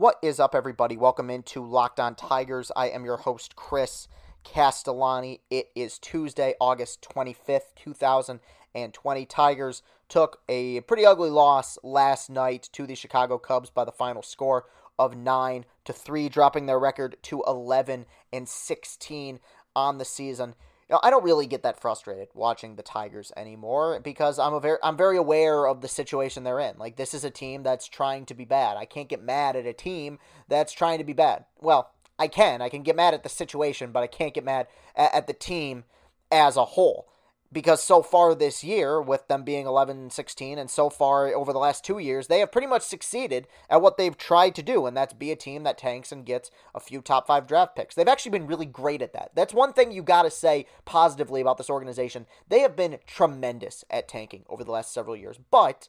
What is up, everybody? Welcome into Locked On Tigers. I am your host, Chris Castellani. It is Tuesday, August 25th, 2020. Tigers took a pretty ugly loss last night to the Chicago Cubs by the final score of 9 to 3, dropping their record to 11 and 16 on the season I don't really get that frustrated watching the Tigers anymore because I'm a very I'm very aware of the situation they're in. Like this is a team that's trying to be bad. I can't get mad at a team that's trying to be bad. Well, I can. I can get mad at the situation, but I can't get mad at, at the team as a whole because so far this year, with them being 11 and 16, and so far over the last two years, they have pretty much succeeded at what they've tried to do, and that's be a team that tanks and gets a few top five draft picks. They've actually been really great at that. That's one thing you got to say positively about this organization. They have been tremendous at tanking over the last several years. But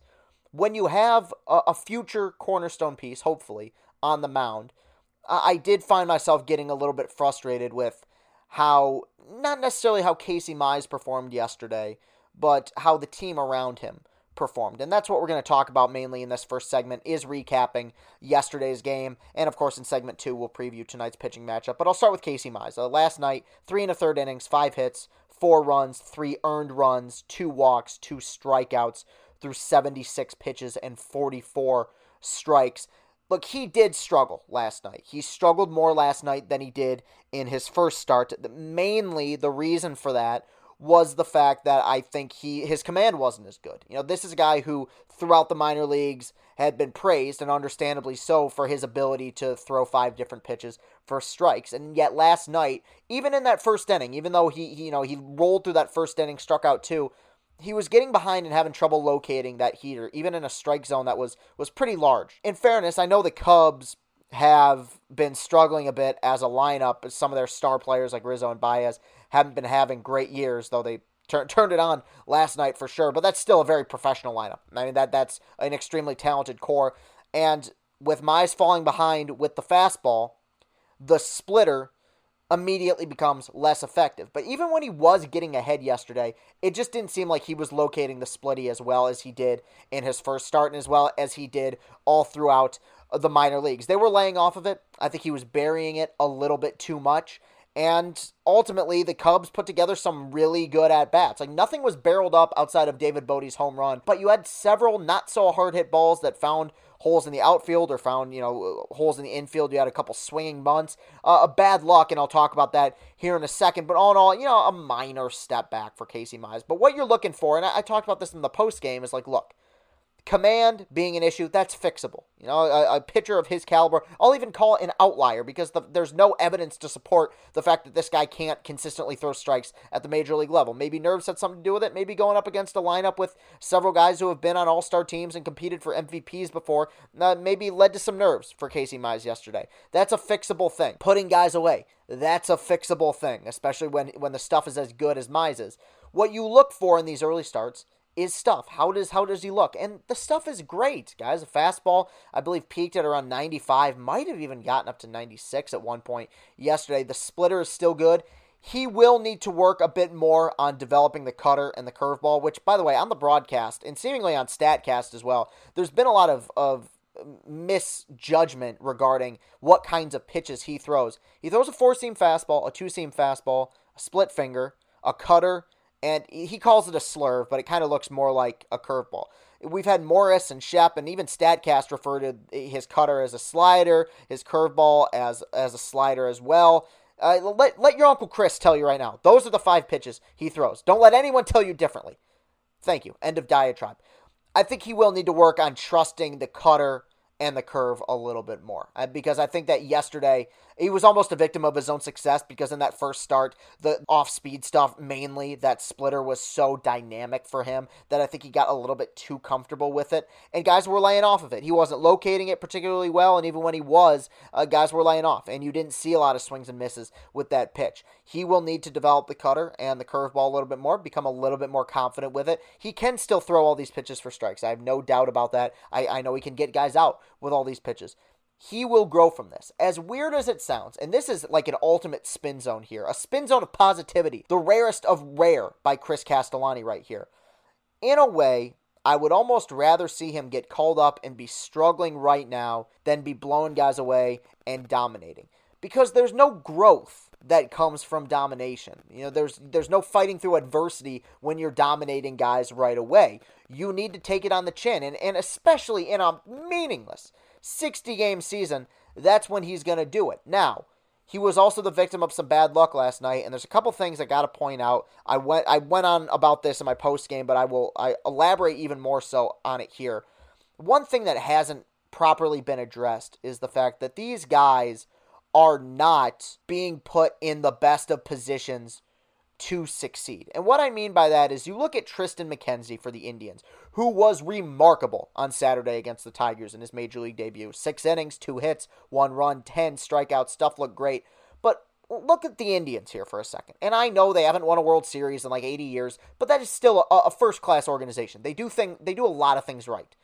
when you have a, future cornerstone piece, hopefully, on the mound, I did find myself getting a little bit frustrated with how not necessarily how Casey Mize performed yesterday, but how the team around him performed. And that's what we're going to talk about mainly in this first segment is recapping yesterday's game. And of course, in segment two, we'll preview tonight's pitching matchup. But I'll start with Casey Mize. Uh, last night, three and a third innings, five hits, four runs, three earned runs, two walks, two strikeouts through 76 pitches and 44 strikes look, he did struggle last night. He struggled more last night than he did in his first start. Mainly, the reason for that was the fact that I think he his command wasn't as good. You know, this is a guy who throughout the minor leagues had been praised and understandably so for his ability to throw five different pitches for strikes. And yet last night, even in that first inning, even though he, he you know, he rolled through that first inning, struck out two, he was getting behind and having trouble locating that heater, even in a strike zone that was was pretty large. In fairness, I know the Cubs have been struggling a bit as a lineup. Some of their star players like Rizzo and Baez haven't been having great years, though they tur- turned it on last night for sure. But that's still a very professional lineup. I mean that that's an extremely talented core. And with Mize falling behind with the fastball, the splitter immediately becomes less effective. But even when he was getting ahead yesterday, it just didn't seem like he was locating the splitty as well as he did in his first start and as well as he did all throughout the minor leagues. They were laying off of it. I think he was burying it a little bit too much. And ultimately, the Cubs put together some really good at bats. Like nothing was barreled up outside of David Bote's home run, but you had several not so hard hit balls that found holes in the outfield or found, you know, holes in the infield. You had a couple swinging bunts. Uh, a bad luck, and I'll talk about that here in a second. But all in all, you know, a minor step back for Casey Mize. But what you're looking for, and I, I talked about this in the post game, is like, look, command being an issue, that's fixable. You know, a, a pitcher of his caliber, I'll even call it an outlier because the, there's no evidence to support the fact that this guy can't consistently throw strikes at the major league level. Maybe nerves had something to do with it. Maybe going up against a lineup with several guys who have been on all star teams and competed for MVPs before, uh, maybe led to some nerves for Casey Mize yesterday. That's a fixable thing. Putting guys away, that's a fixable thing, especially when, when the stuff is as good as Mize's. What you look for in these early starts is stuff. How does how does he look? And the stuff is great, guys. A fastball, I believe, peaked at around 95, might have even gotten up to 96 at one point yesterday. The splitter is still good. He will need to work a bit more on developing the cutter and the curveball, which, by the way, on the broadcast and seemingly on StatCast as well, there's been a lot of, of misjudgment regarding what kinds of pitches he throws. He throws a four seam fastball, a two seam fastball, a split finger, a cutter, and he calls it a slurve, but it kind of looks more like a curveball. We've had Morris and Shep and even Statcast refer to his cutter as a slider, his curveball as as a slider as well. Uh, let let your uncle Chris tell you right now. Those are the five pitches he throws. Don't let anyone tell you differently. Thank you. End of diatribe. I think he will need to work on trusting the cutter and the curve a little bit more. Uh, because I think that yesterday he was almost a victim of his own success because in that first start, the off speed stuff, mainly that splitter was so dynamic for him that I think he got a little bit too comfortable with it. And guys were laying off of it. He wasn't locating it particularly well. And even when he was, uh, guys were laying off. And you didn't see a lot of swings and misses with that pitch. He will need to develop the cutter and the curveball a little bit more, become a little bit more confident with it. He can still throw all these pitches for strikes. I have no doubt about that. I, I know he can get guys out with all these pitches he will grow from this. As weird as it sounds, and this is like an ultimate spin zone here, a spin zone of positivity, the rarest of rare by Chris Castellani right here. In a way, I would almost rather see him get called up and be struggling right now than be blowing guys away and dominating. Because there's no growth that comes from domination. You know, there's there's no fighting through adversity when you're dominating guys right away. You need to take it on the chin and, and especially in a meaningless 60 game season, that's when he's going to do it. Now, he was also the victim of some bad luck last night, and there's a couple things I got to point out. I went I went on about this in my post game, but I will I elaborate even more so on it here. One thing that hasn't properly been addressed is the fact that these guys are not being put in the best of positions to succeed. And what I mean by that is you look at Tristan McKenzie for the Indians, who was remarkable on Saturday against the Tigers in his major league debut. Six innings, two hits, one run, 10 strikeouts, stuff looked great. But look at the Indians here for a second. And I know they haven't won a World Series in like 80 years, but that is still a, a first class organization. They do thing they do a lot of things right.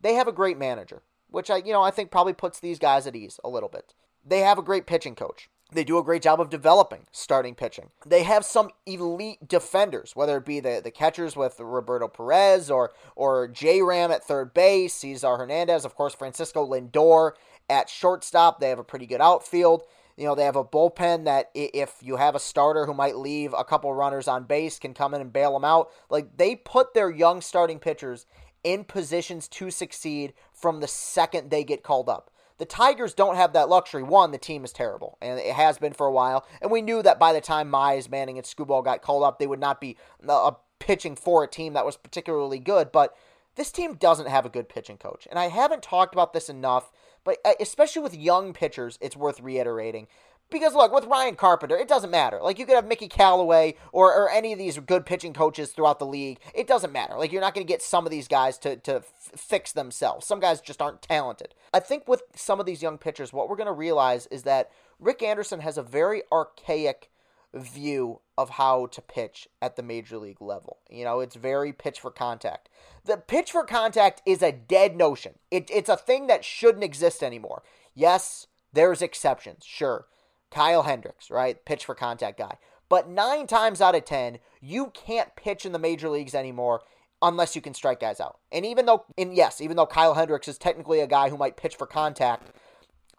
They have a great manager, which I you know I think probably puts these guys at ease a little bit. They have a great pitching coach. They do a great job of developing starting pitching. They have some elite defenders, whether it be the, the catchers with Roberto Perez or or J Ram at third base, Cesar Hernandez, of course, Francisco Lindor at shortstop. They have a pretty good outfield. You know, they have a bullpen that if you have a starter who might leave a couple runners on base, can come in and bail them out. Like they put their young starting pitchers in positions to succeed from the second they get called up. The Tigers don't have that luxury. One, the team is terrible, and it has been for a while. And we knew that by the time Mize, Manning, and Skubal got called up, they would not be uh, pitching for a team that was particularly good. But this team doesn't have a good pitching coach. And I haven't talked about this enough, but uh, especially with young pitchers, it's worth reiterating. Because look, with Ryan Carpenter, it doesn't matter. Like you could have Mickey Callaway or, or any of these good pitching coaches throughout the league. It doesn't matter. Like you're not going to get some of these guys to to f- fix themselves. Some guys just aren't talented. I think with some of these young pitchers, what we're going to realize is that Rick Anderson has a very archaic view of how to pitch at the major league level. You know, it's very pitch for contact. The pitch for contact is a dead notion. It, it's a thing that shouldn't exist anymore. Yes, there's exceptions, sure. Kyle Hendricks, right? Pitch for contact guy. But nine times out of 10, you can't pitch in the major leagues anymore unless you can strike guys out. And even though, and yes, even though Kyle Hendricks is technically a guy who might pitch for contact,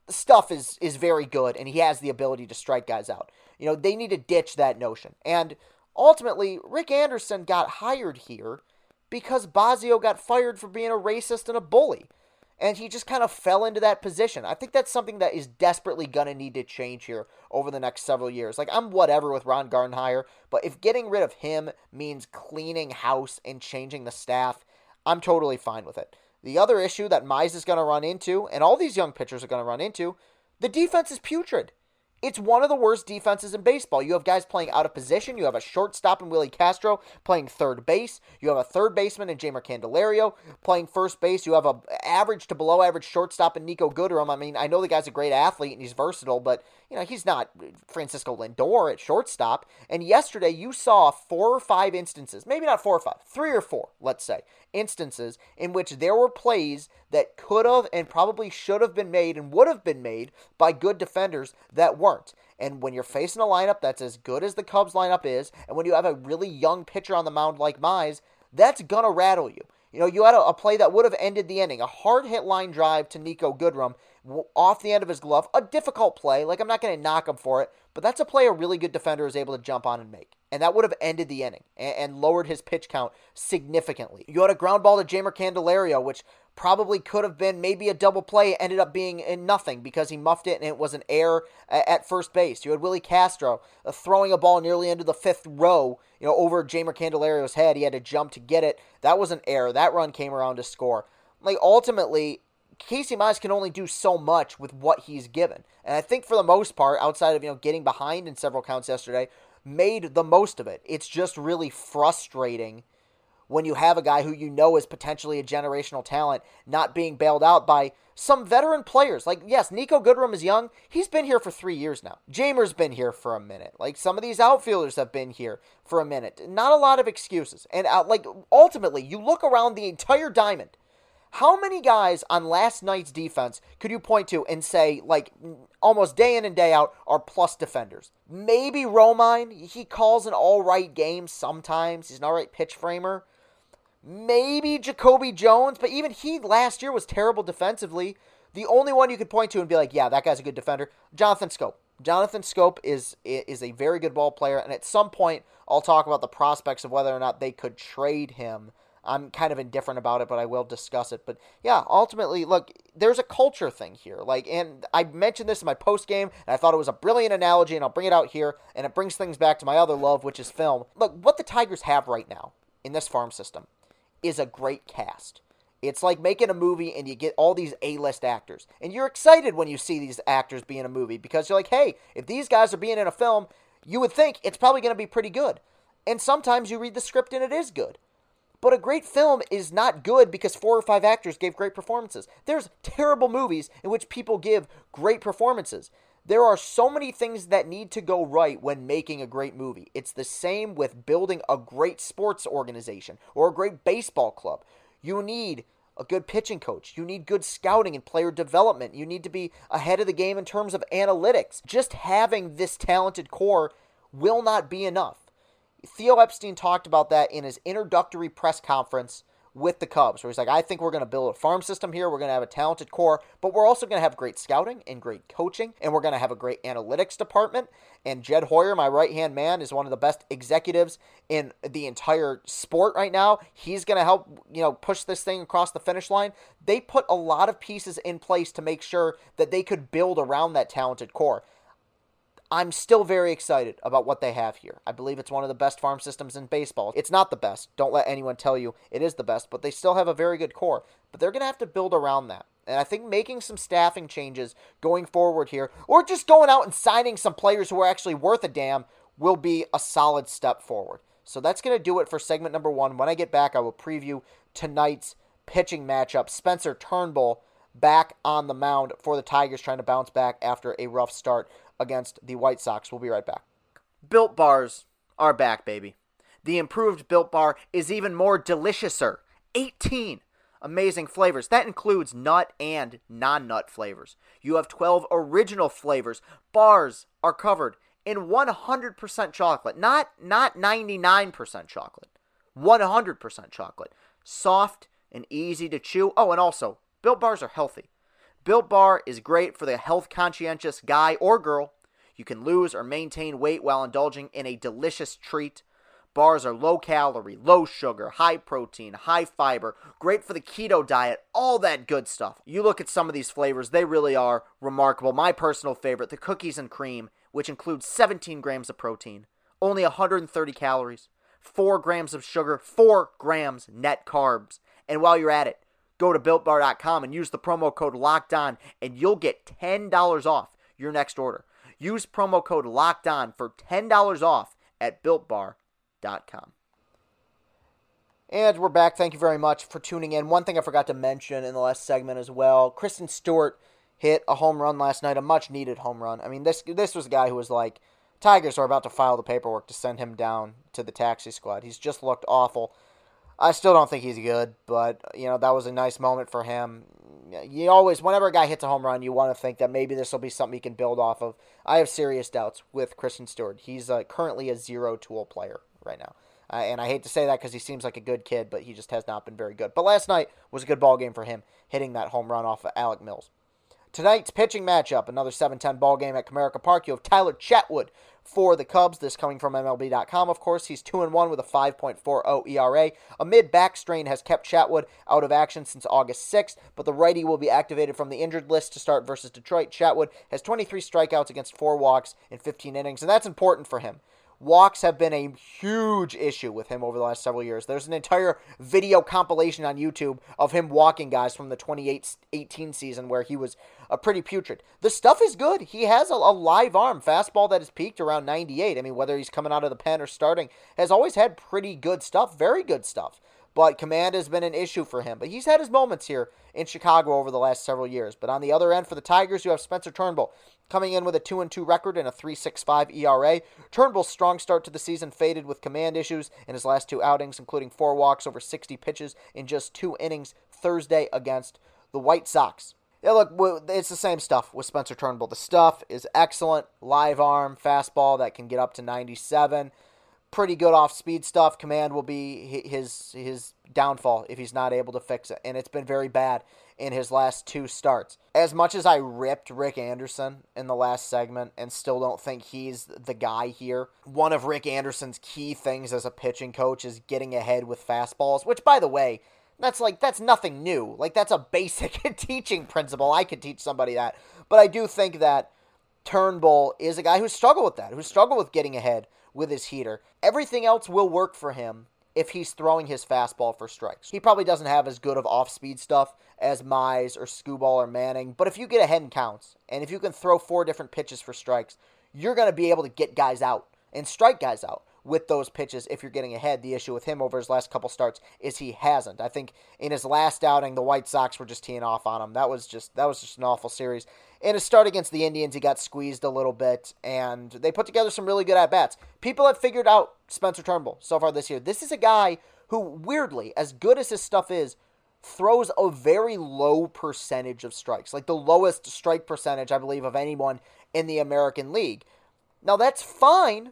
stuff is is very good and he has the ability to strike guys out. You know, they need to ditch that notion. And ultimately, Rick Anderson got hired here because Bosio got fired for being a racist and a bully and he just kind of fell into that position. I think that's something that is desperately going to need to change here over the next several years. Like, I'm whatever with Ron Gardenhire, but if getting rid of him means cleaning house and changing the staff, I'm totally fine with it. The other issue that Mize is going to run into, and all these young pitchers are going to run into, the defense is putrid. It's one of the worst defenses in baseball. You have guys playing out of position. You have a shortstop in Willi Castro playing third base. You have a third baseman in Jeimer Candelario playing first base. You have a average to below average shortstop in Niko Goodrum. I mean, I know the guy's a great athlete and he's versatile, but you know he's not Francisco Lindor at shortstop. And yesterday you saw four or five instances, maybe not four or five, three or four, let's say, instances in which there were plays that could have and probably should have been made and would have been made by good defenders that weren't. And when you're facing a lineup that's as good as the Cubs lineup is, and when you have a really young pitcher on the mound like Mize, that's gonna rattle you. You know, you had a, a play that would have ended the inning, a hard hit line drive to Niko Goodrum off the end of his glove, a difficult play. Like I'm not going to knock him for it, but that's a play a really good defender is able to jump on and make and that would have ended the inning and, and, lowered his pitch count significantly. You had a ground ball to Jeimer Candelario, which probably could have been maybe a double play, ended up being in nothing because he muffed it and it was an error at first base. You had Willi Castro uh, throwing a ball nearly into the fifth row, you know, over Jeimer Candelario's head. He had to jump to get it. That was an error. That run came around to score. Like ultimately, Casey Mize can only do so much with what he's given. And I think for the most part, outside of, you know, getting behind in several counts yesterday, made the most of it. It's just really frustrating when you have a guy who you know is potentially a generational talent not being bailed out by some veteran players. Like, yes, Niko Goodrum is young. He's been here for three years now. Jeimer's been here for a minute. Like, some of these outfielders have been here for a minute. Not a lot of excuses. And, uh, like, ultimately, you look around the entire diamond how many guys on last night's defense could you point to and say, like, almost day in and day out, are plus defenders? Maybe Romine. He calls an all right game sometimes. He's an all right pitch framer. maybe Jacoby Jones, but even he last year was terrible defensively. The only one you could point to and be like, yeah, that guy's a good defender, Jonathan Schoop. Jonathan Schoop is is a very good ball player, and at some point I'll talk about the prospects of whether or not they could trade him. I'm kind of indifferent about it, but I will discuss it. But yeah, ultimately, look, there's a culture thing here. Like, and I mentioned this in my post game, and I thought it was a brilliant analogy, and I'll bring it out here, and it brings things back to my other love, which is film. Look, what the Tigers have right now in this farm system is a great cast. It's like making a movie and you get all these A-list actors. And you're excited when you see these actors be in a movie because you're like, hey, if these guys are being in a film, you would think it's probably going to be pretty good. And sometimes you read the script and it is good. But a great film is not good because four or five actors gave great performances. There's terrible movies in which people give great performances. There are so many things that need to go right when making a great movie. It's the same with building a great sports organization or a great baseball club. You need a good pitching coach. You need good scouting and player development. You need to be ahead of the game in terms of analytics. Just having this talented core will not be enough. Theo Epstein talked about that in his introductory press conference with the Cubs, where he's like, I think we're going to build a farm system here. We're going to have a talented core, but we're also going to have great scouting and great coaching, and we're going to have a great analytics department. And Jed Hoyer, my right hand man, is one of the best executives in the entire sport right now. He's going to help, you know, push this thing across the finish line. They put a lot of pieces in place to make sure that they could build around that talented core. I'm still very excited about what they have here. I believe it's one of the best farm systems in baseball. It's not the best. Don't let anyone tell you it is the best, but they still have a very good core. But they're going to have to build around that. And I think making some staffing changes going forward here, or just going out and signing some players who are actually worth a damn, will be a solid step forward. So that's going to do it for segment number one. When I get back, I will preview tonight's pitching matchup. Spencer Turnbull back on the mound for the Tigers, trying to bounce back after a rough start against the White Sox. We'll be right back. Built bars are back, baby. The improved Built Bar is even more deliciouser. 18 amazing flavors. That includes nut and non nut flavors. You have 12 original flavors. Bars are covered in 100% chocolate, not, not 99% chocolate. 100% chocolate. Soft and easy to chew. Oh, and also, Built Bars are healthy. Built Bar is great for the health conscientious guy or girl. You can lose or maintain weight while indulging in a delicious treat. Bars are low calorie, low sugar, high protein, high fiber, great for the keto diet, all that good stuff. You look at some of these flavors, they really are remarkable. My personal favorite, the cookies and cream, which includes 17 grams of protein, only 130 calories, 4 grams of sugar, 4 grams net carbs. And while you're at it, go to builtbar.com and use the promo code locked on and you'll get $10 off your next order. Use promo code locked on for $10 off at builtbar.com. And we're back. Thank you very much for tuning in. One thing I forgot to mention in the last segment as well Christin Stewart hit a home run last night, a much needed home run. I mean, this this was a guy who was like, Tigers are about to file the paperwork to send him down to the taxi squad. He's just looked awful. I still don't think he's good, but you know that was a nice moment for him. You always, whenever a guy hits a home run, you want to think that maybe this will be something he can build off of. I have serious doubts with Christin Stewart. He's uh, currently a zero tool player right now, uh, and I hate to say that because he seems like a good kid, but he just has not been very good. But last night was a good ball game for him, hitting that home run off of Alec Mills. Tonight's pitching matchup, another 7-10 ball game at Comerica Park. You have Tyler Chatwood for the Cubs. This coming from MLB.com, of course. He's 2 and 1 with a 5.40 ERA. A mid back strain has kept Chatwood out of action since August 6th, but the righty will be activated from the injured list to start versus Detroit. Chatwood has 23 strikeouts against 4 walks in 15 innings, and that's important for him. Walks have been a huge issue with him over the last several years. There's an entire video compilation on YouTube of him walking guys from the 2018 season where he was a pretty putrid. The stuff is good. He has a, a live arm fastball that has peaked around 98. I mean, whether he's coming out of the pen or starting, has always had pretty good stuff, very good stuff but command has been an issue for him. But he's had his moments here in Chicago over the last several years. But on the other end, for the Tigers, you have Spencer Turnbull coming in with a 2 2 record and a 3.65 ERA. Turnbull's strong start to the season faded with command issues in his last two outings, including four walks over 60 pitches in just two innings Thursday against the White Sox. Yeah, look, it's the same stuff with Spencer Turnbull. The stuff is excellent. Live arm, fastball that can get up to 97 pretty good off speed stuff. Command will be his his downfall if he's not able to fix it, and it's been very bad in his last two starts. As much as I ripped Rick Anderson in the last segment and still don't think he's the guy here, one of Rick Anderson's key things as a pitching coach is getting ahead with fastballs, which by the way, that's like that's nothing new. Like that's a basic teaching principle. I could teach somebody that. But I do think that Turnbull is a guy who struggled with that, who struggled with getting ahead with his heater. Everything else will work for him if he's throwing his fastball for strikes. He probably doesn't have as good of off speed stuff as Mize or Skubal or Manning, but if you get ahead in counts, and if you can throw four different pitches for strikes, you're going to be able to get guys out and strike guys out with those pitches if you're getting ahead. The issue with him over his last couple starts is he hasn't. I think in his last outing, the White Sox were just teeing off on him. That was just that was just an awful series. In his start against the Indians, he got squeezed a little bit, and they put together some really good at bats. People have figured out Spencer Turnbull so far this year. This is a guy who, weirdly, as good as his stuff is, throws a very low percentage of strikes, like the lowest strike percentage, I believe, of anyone in the American League. Now, that's fine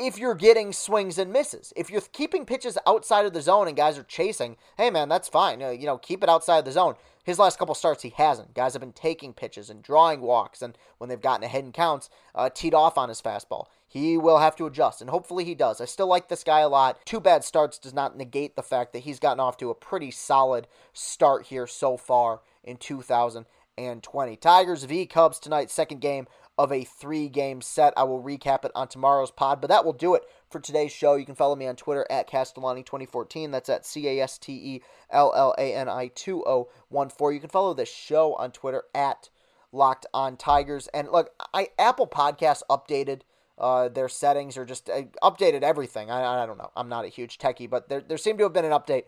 if you're getting swings and misses. If you're keeping pitches outside of the zone and guys are chasing, hey man, that's fine. Uh, you know, keep it outside of the zone. His last couple starts, he hasn't. Guys have been taking pitches and drawing walks, and when they've gotten ahead in counts, uh, teed off on his fastball. He will have to adjust, and hopefully he does. I still like this guy a lot. Two bad starts does not negate the fact that he's gotten off to a pretty solid start here so far in 2020. Tigers v Cubs tonight, second game of a three game set. I will recap it on tomorrow's pod, but that will do it for today's show. You can follow me on Twitter at Castellani2014. That's at C A S T E L L A N I 2014. You can follow the show on Twitter at Locked on Tigers. And look, I Apple Podcasts updated. Uh, their settings or just uh, updated everything. I, I don't know. I'm not a huge techie, but there, there seemed to have been an update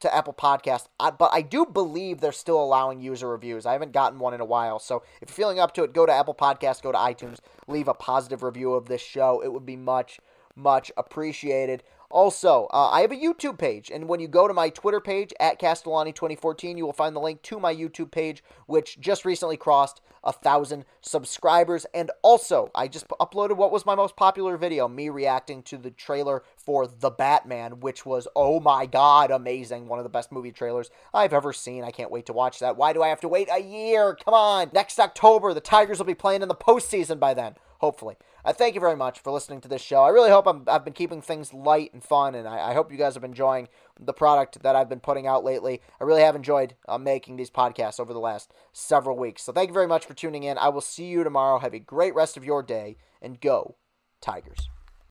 to Apple Podcast. I, but I do believe they're still allowing user reviews. I haven't gotten one in a while. So if you're feeling up to it, go to Apple Podcast, go to iTunes, leave a positive review of this show. It would be much, much appreciated. Also, uh, I have a YouTube page, and when you go to my Twitter page at Castellani2014, you will find the link to my YouTube page, which just recently crossed a thousand subscribers. And also, I just uploaded what was my most popular video, me reacting to the trailer for The Batman, which was, oh my god, amazing. One of the best movie trailers I've ever seen. I can't wait to watch that. Why do I have to wait a year? Come on. Next October, the Tigers will be playing in the postseason by then, hopefully. I thank you very much for listening to this show. I really hope i have been keeping things light and fun, and I, I, hope you guys have been enjoying the product that I've been putting out lately. I really have enjoyed uh, making these podcasts over the last several weeks. So thank you very much for tuning in. I will see you tomorrow. Have a great rest of your day, and go, Tigers.